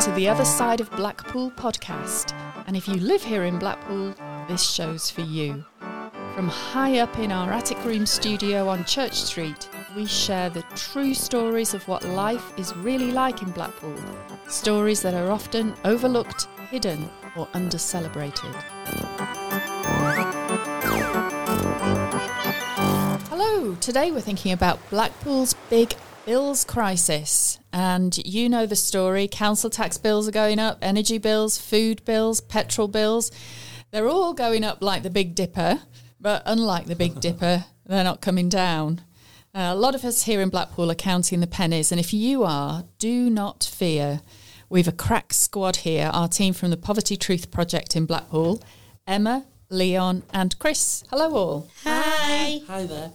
to the Other Side of Blackpool podcast. And if you live here in Blackpool, this show's for you. From high up in our attic room studio on Church Street, we share the true stories of what life is really like in Blackpool. Stories that are often overlooked, hidden, or under celebrated. Hello, today we're thinking about Blackpool's big bills crisis. And you know the story council tax bills are going up, energy bills, food bills, petrol bills. They're all going up like the Big Dipper, but unlike the Big Dipper, they're not coming down. Uh, a lot of us here in Blackpool are counting the pennies, and if you are, do not fear. We've a crack squad here, our team from the Poverty Truth Project in Blackpool Emma, Leon, and Chris. Hello, all. Hi. Hi there.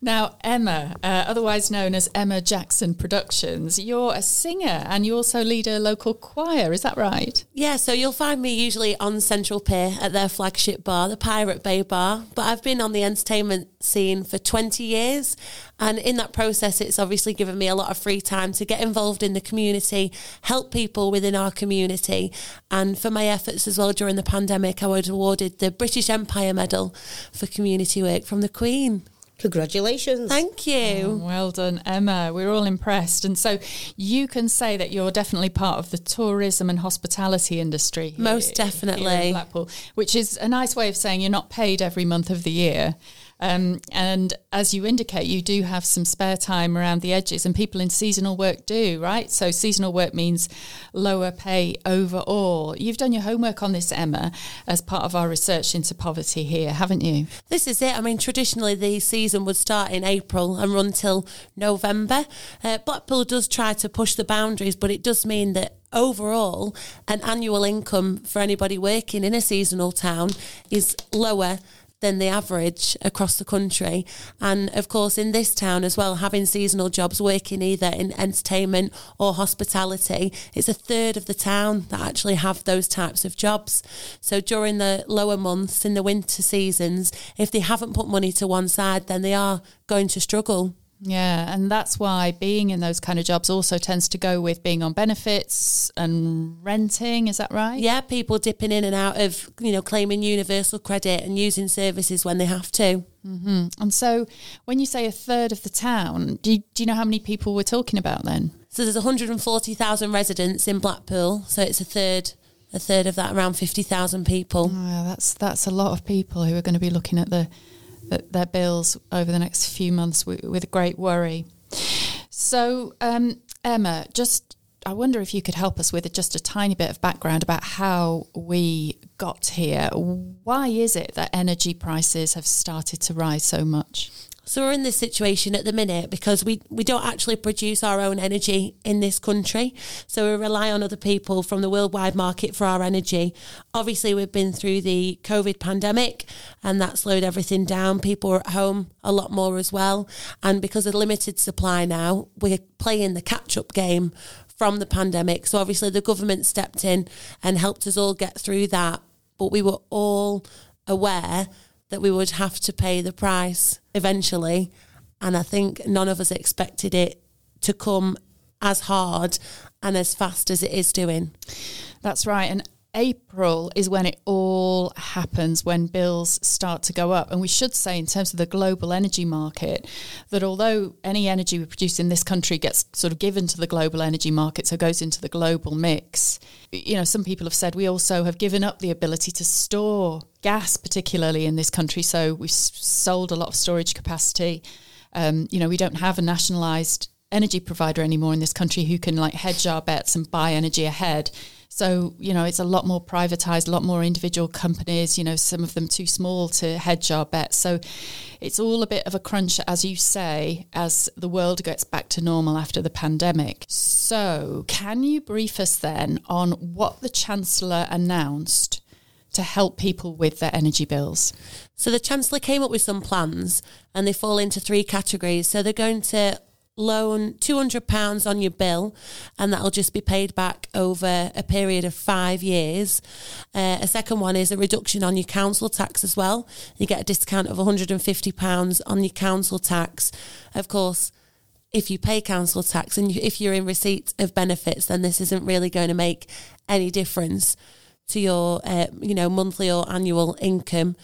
Now, Emma, uh, otherwise known as Emma Jackson Productions, you're a singer and you also lead a local choir, is that right? Yeah, so you'll find me usually on Central Pier at their flagship bar, the Pirate Bay Bar. But I've been on the entertainment scene for 20 years. And in that process, it's obviously given me a lot of free time to get involved in the community, help people within our community. And for my efforts as well during the pandemic, I was awarded the British Empire Medal for community work from the Queen. Congratulations. Thank you. Oh, well done, Emma. We're all impressed. And so you can say that you're definitely part of the tourism and hospitality industry. here- Most here in definitely. Blackpool, which is a nice way of saying you're not paid every month of the year. Um, and as you indicate, you do have some spare time around the edges, and people in seasonal work do, right? So, seasonal work means lower pay overall. You've done your homework on this, Emma, as part of our research into poverty here, haven't you? This is it. I mean, traditionally the season would start in April and run till November. Uh, Blackpool does try to push the boundaries, but it does mean that overall, an annual income for anybody working in a seasonal town is lower than the average across the country. And of course, in this town as well, having seasonal jobs working either in entertainment or hospitality, it's a third of the town that actually have those types of jobs. So during the lower months in the winter seasons, if they haven't put money to one side, then they are going to struggle. Yeah, and that's why being in those kind of jobs also tends to go with being on benefits and renting. Is that right? Yeah, people dipping in and out of, you know, claiming universal credit and using services when they have to. Mm-hmm. And so, when you say a third of the town, do you, do you know how many people we're talking about then? So there's 140,000 residents in Blackpool, so it's a third a third of that around 50,000 people. Oh, wow, that's that's a lot of people who are going to be looking at the their bills over the next few months with, with great worry. So, um, Emma, just I wonder if you could help us with just a tiny bit of background about how we got here. Why is it that energy prices have started to rise so much? So we're in this situation at the minute because we, we don't actually produce our own energy in this country. So we rely on other people from the worldwide market for our energy. Obviously, we've been through the COVID pandemic and that slowed everything down. People are at home a lot more as well. And because of limited supply now, we're playing the catch up game from the pandemic. So obviously, the government stepped in and helped us all get through that. But we were all aware that we would have to pay the price eventually. And I think none of us expected it to come as hard and as fast as it is doing. That's right. And April is when it all happens, when bills start to go up. And we should say, in terms of the global energy market, that although any energy we produce in this country gets sort of given to the global energy market, so goes into the global mix, you know, some people have said we also have given up the ability to store gas, particularly in this country. So we've sold a lot of storage capacity. Um, you know, we don't have a nationalised energy provider anymore in this country who can like hedge our bets and buy energy ahead. So, you know, it's a lot more privatized, a lot more individual companies, you know, some of them too small to hedge our bets. So it's all a bit of a crunch, as you say, as the world gets back to normal after the pandemic. So, can you brief us then on what the Chancellor announced to help people with their energy bills? So the Chancellor came up with some plans and they fall into three categories. So they're going to loan £200 on your bill and that'll just be paid back over a period of five years. Uh, a second one is a reduction on your council tax as well. You get a discount of £150 on your council tax. Of course, if you pay council tax and if you're in receipt of benefits, then this isn't really going to make any difference to your, uh, you know, monthly or annual income.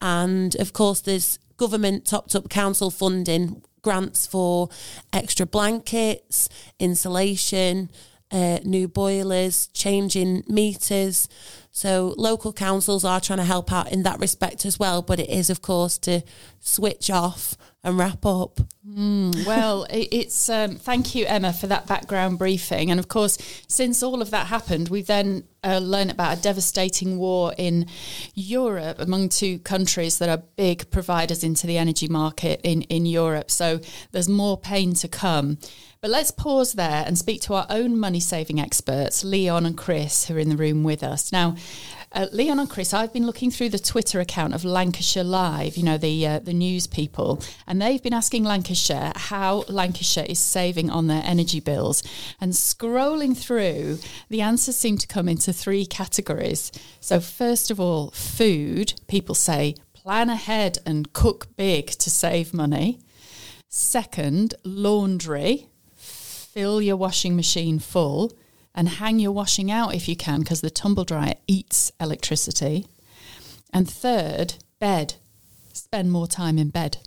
And of course, there's government topped up council funding grants for extra blankets, insulation, uh, new boilers, changing meters. So local councils are trying to help out in that respect as well. But it is, of course, to switch off and wrap up. Mm, well, it's um, thank you, Emma, for that background briefing. And of course, since all of that happened, we've then uh, learned about a devastating war in Europe among two countries that are big providers into the energy market in, in Europe. So there's more pain to come. But let's pause there and speak to our own money saving experts, Leon and Chris, who are in the room with us. Now, uh, Leon and Chris, I've been looking through the Twitter account of Lancashire Live, you know, the uh, the news people, and they've been asking Lancashire how Lancashire is saving on their energy bills. And scrolling through, the answers seem to come into three categories. So, first of all, food, people say plan ahead and cook big to save money. Second, laundry fill your washing machine full and hang your washing out if you can because the tumble dryer eats electricity. And third, bed. Spend more time in bed.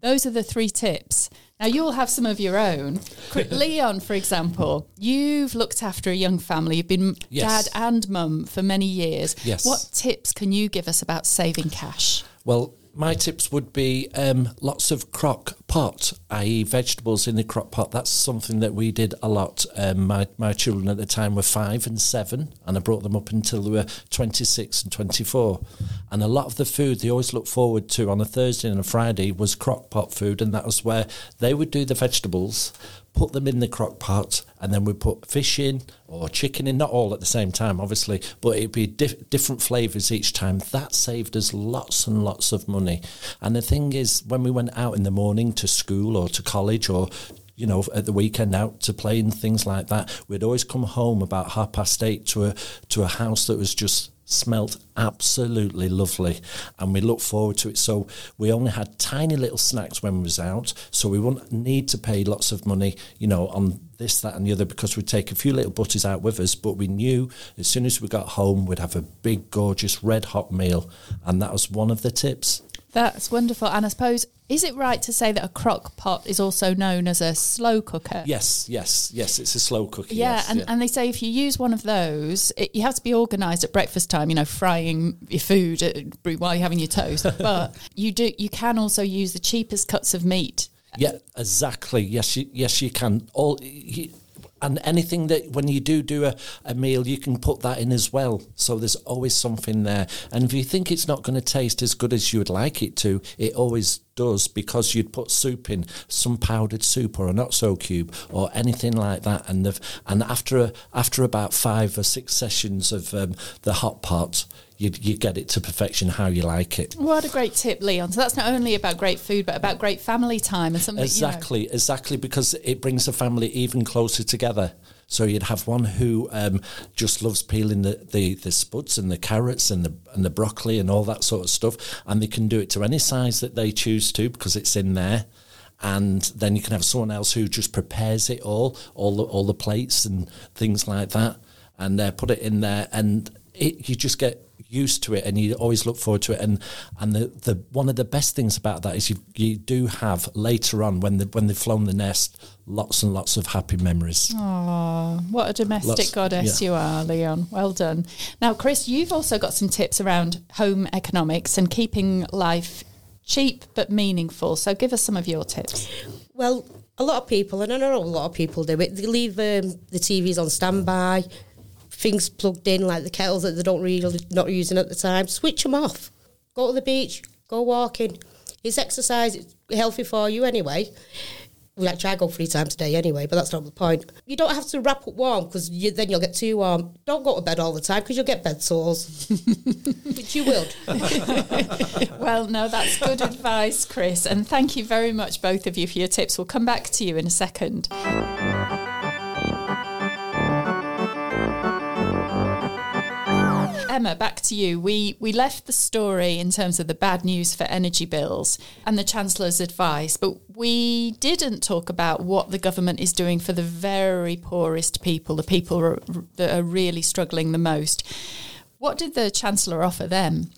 Those are the three tips. Now, you'll have some of your own. Leon, for example, you've looked after a young family. You've been yes. dad and mum for many years. Yes. What tips can you give us about saving cash? Well, my tips would be um, lots of crock pot, i.e., vegetables in the crock pot. That's something that we did a lot. Um, my, my children at the time were five and seven, and I brought them up until they were 26 and 24. And a lot of the food they always looked forward to on a Thursday and a Friday was crock pot food, and that was where they would do the vegetables, put them in the crock pot, and then we put fish in or chicken in, not all at the same time, obviously, but it'd be dif- different flavours each time. That saved us lots and lots of money. And the thing is, when we went out in the morning to school or to college or you know, at the weekend out to play and things like that. We'd always come home about half past eight to a to a house that was just smelt absolutely lovely and we looked forward to it so we only had tiny little snacks when we was out so we wouldn't need to pay lots of money you know on this that and the other because we'd take a few little butties out with us but we knew as soon as we got home we'd have a big gorgeous red hot meal and that was one of the tips that's wonderful. And I suppose, is it right to say that a crock pot is also known as a slow cooker? Yes, yes, yes. It's a slow cooker. Yeah, yes, and, yeah. and they say if you use one of those, it, you have to be organised at breakfast time. You know, frying your food uh, while you're having your toast. but you do, you can also use the cheapest cuts of meat. Yeah, exactly. Yes, you, yes, you can. All. You, and anything that when you do do a, a meal you can put that in as well. So there's always something there. And if you think it's not going to taste as good as you would like it to it always does because you'd put soup in some powdered soup or an Oxo cube or anything like that. And and after a, after about five or six sessions of um, the hot pot you, you get it to perfection how you like it. What a great tip, Leon. So that's not only about great food, but about great family time and something. Exactly, you know. exactly, because it brings the family even closer together. So you'd have one who um, just loves peeling the, the, the spuds and the carrots and the and the broccoli and all that sort of stuff, and they can do it to any size that they choose to because it's in there and then you can have someone else who just prepares it all, all the, all the plates and things like that, and uh, put it in there, and it, you just get used to it and you always look forward to it. And and the, the one of the best things about that is you you do have later on when the when they've flown the nest lots and lots of happy memories. Oh what a domestic lots, goddess yeah. you are leon. Well done. Now chris you've also got some tips around home economics and keeping life cheap but meaningful. So give us some of your tips. Well a lot of people and i know a lot of people do it they leave um, the tvs on standby things plugged in like the kettles that they don't really not using at the time. Switch them off. Go to the beach. Go walking. It's exercise. It's healthy for you anyway. We like try go three times a day anyway, but that's not the point. You don't have to wrap up warm because you, then you'll get too warm. Don't go to bed all the time because you'll get bed sores, which you will. well, no, that's good advice, Chris, and thank you very much, both of you, for your tips. We'll come back to you in a second. Emma, back to you. We we left the story in terms of the bad news for energy bills and the Chancellor's advice, but we didn't talk about what the government is doing for the very poorest people, the people that are really struggling the most. What did the Chancellor offer them?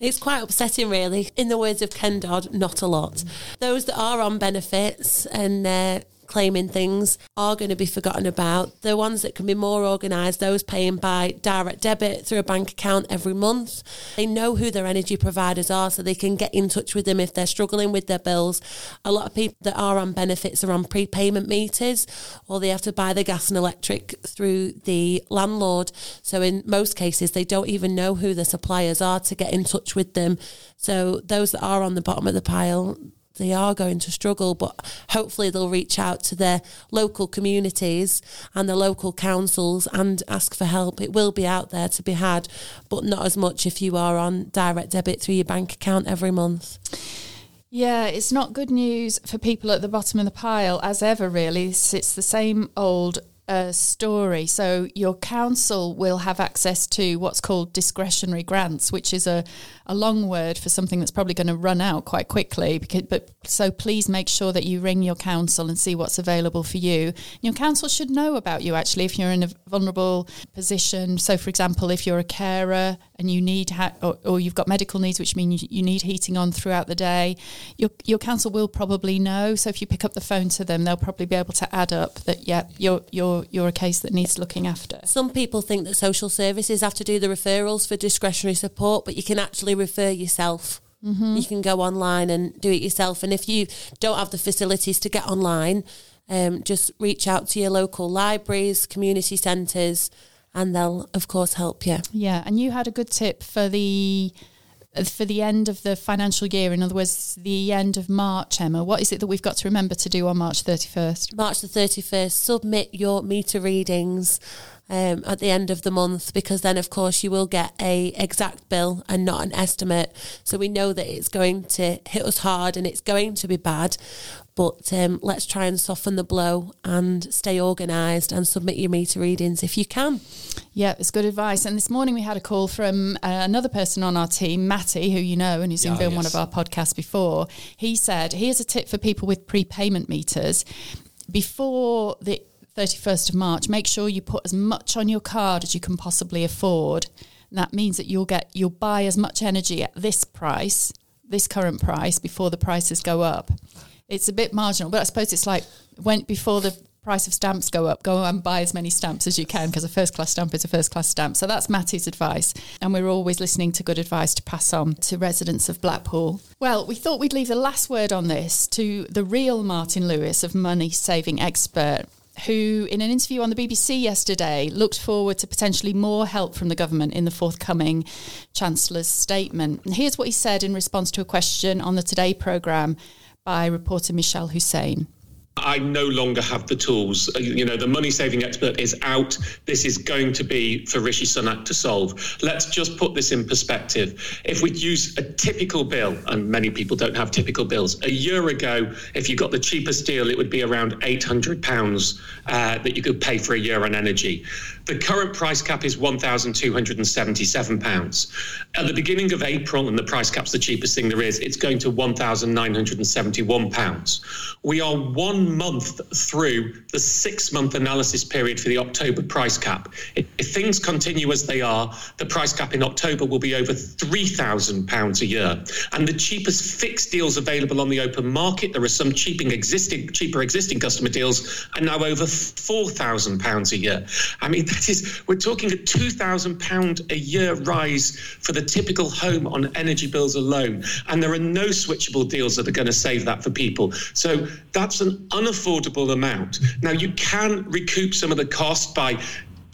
It's quite upsetting, really. In the words of Ken Dodd, not a lot. Those that are on benefits and uh, claiming things are going to be forgotten about. The ones that can be more organised, those paying by direct debit through a bank account every month, they know who their energy providers are so they can get in touch with them if they're struggling with their bills. A lot of people that are on benefits are on prepayment meters or they have to buy the gas and electric through the landlord. So in most cases, they don't even know who the suppliers are to get in touch with them. So those that are on the bottom of the pile, they are going to struggle, but hopefully they'll reach out to their local communities and the local councils and ask for help. It will be out there to be had, but not as much if you are on direct debit through your bank account every month. Yeah, it's not good news for people at the bottom of the pile as ever, really. It's the same old a story. So your council will have access to what's called discretionary grants, which is a, a long word for something that's probably going to run out quite quickly. Because, but so please make sure that you ring your council and see what's available for you. Your council should know about you actually if you're in a vulnerable position. So, for example, if you're a carer and you need ha- or, or, you've got medical needs, which mean you, you need heating on throughout the day, your your council will probably know. So if you pick up the phone to them, they'll probably be able to add up that yeah, you're you're you're a case that needs looking after. Some people think that social services have to do the referrals for discretionary support, but you can actually refer yourself. Mm-hmm. You can go online and do it yourself. And if you don't have the facilities to get online, um, just reach out to your local libraries, community centres and they'll of course help you. Yeah, and you had a good tip for the for the end of the financial year, in other words, the end of March, Emma, what is it that we've got to remember to do on March 31st? March the 31st, submit your meter readings um, at the end of the month because then, of course, you will get a exact bill and not an estimate. So we know that it's going to hit us hard and it's going to be bad. But um, let's try and soften the blow and stay organised and submit your meter readings if you can. Yeah, it's good advice. And this morning we had a call from uh, another person on our team, Matty, who you know and who's yeah, been yes. one of our podcasts before. He said, here's a tip for people with prepayment meters. Before the 31st of March, make sure you put as much on your card as you can possibly afford. And that means that you'll get you'll buy as much energy at this price, this current price, before the prices go up it's a bit marginal, but I suppose it's like when before the price of stamps go up, go and buy as many stamps as you can because a first class stamp is a first class stamp. So that's Matty's advice. And we're always listening to good advice to pass on to residents of Blackpool. Well, we thought we'd leave the last word on this to the real Martin Lewis of Money Saving Expert. Who, in an interview on the BBC yesterday, looked forward to potentially more help from the government in the forthcoming Chancellor's statement. And here's what he said in response to a question on the Today programme by reporter Mishal Husain. I no longer have the tools. Uh, you know, the money saving expert is out. This is going to be for Rishi Sunak to solve. Let's just put this in perspective. If we'd use a typical bill, and many people don't have typical bills, a year ago, if you got the cheapest deal, it would be around £800 uh, that you could pay for a year on energy. The current price cap is £1,277. At the beginning of April, and the price cap's the cheapest thing there is, it's going to £1,971. We are one month through the six month analysis period for the October price cap. If, things continue as they are, the price cap in October will be over £3,000 a year. And the cheapest fixed deals available on the open market, there are some cheaping existing, cheaper existing customer deals, are now over £4,000 a year. I mean, that is, we're talking a £2,000 a year rise for the typical home on energy bills alone. And there are no switchable deals that are going to save that for people. So that's an unaffordable amount. Now, you can recoup some of the cost by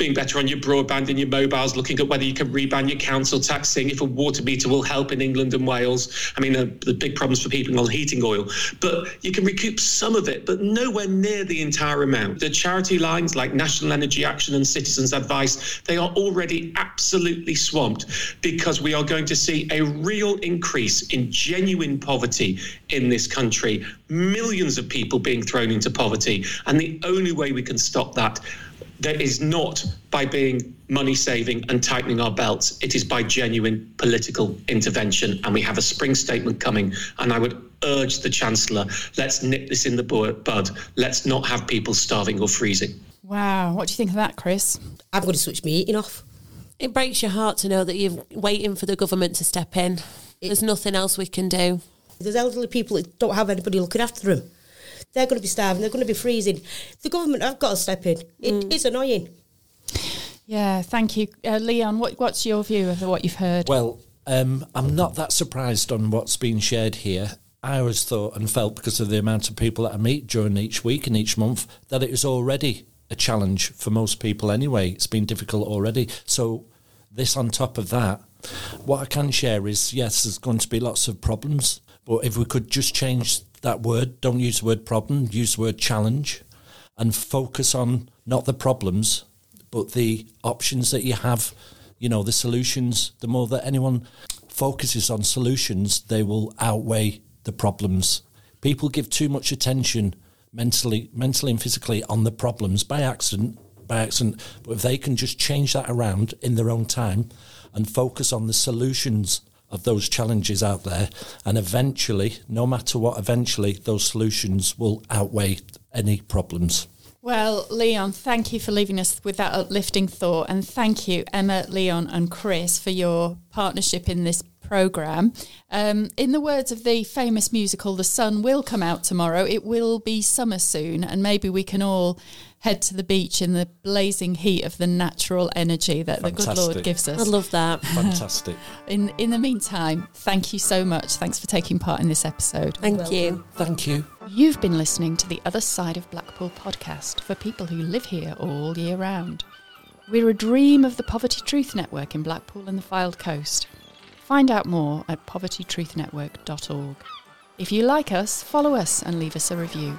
being better on your broadband and your mobiles, looking at whether you can reband your council tax, seeing if a water meter will help in England and Wales. I mean, uh, the big problems for people on heating oil. But you can recoup some of it, but nowhere near the entire amount. The charity lines like National Energy Action and Citizens Advice, they are already absolutely swamped because we are going to see a real increase in genuine poverty in this country. Millions of people being thrown into poverty. And the only way we can stop that that is not by being money saving, and tightening our belts. It is by genuine political intervention. And we have a spring statement coming. And I would urge the Chancellor let's nip this in the bud. Let's not have people starving or freezing. Wow. What do you think of that, Chris? I've got to switch my eating off. It breaks your heart to know that you're waiting for the government to step in. There's nothing else we can do. There's elderly people that don't have anybody looking after them. They're going to be starving. They're going to be freezing. The government have got to step in. It Mm. is annoying. Yeah, thank you. Uh, Leon, what, what's your view of what you've heard? Well, um, I'm not that surprised on what's been shared here. I always thought and felt because of the amount of people that I meet during each week and each month that it is already a challenge for most people anyway. It's been difficult already. So, this on top of that, what I can share is yes, there's going to be lots of problems, but if we could just change that word, don't use the word problem, use the word challenge, and focus on not the problems, but the options that you have, you know, the solutions. The more that anyone focuses on solutions, they will outweigh the problems. People give too much attention mentally, mentally and physically on the problems by accident, by accident. But if they can just change that around in their own time and focus on the solutions of those challenges out there, and eventually, no matter what, eventually those solutions will outweigh any problems. Well, Leon, thank you for leaving us with that uplifting thought. And thank you, Emma, Leon, and Chris, for your partnership in this programme. Um, in the words of the famous musical, The Sun will come out tomorrow. It will be summer soon, and maybe we can all head to the beach in the blazing heat of the natural energy that the good Lord gives us. I love that. Fantastic. In, in the meantime, thank you so much. Thanks for taking part in this episode. Thank you. Thank you. You've been listening to the Other Side of Blackpool podcast for people who live here all year round. We're a dream of the Poverty Truth Network in Blackpool and the Fylde Coast. Find out more at povertytruthnetwork.org. If you like us, follow us and leave us a review.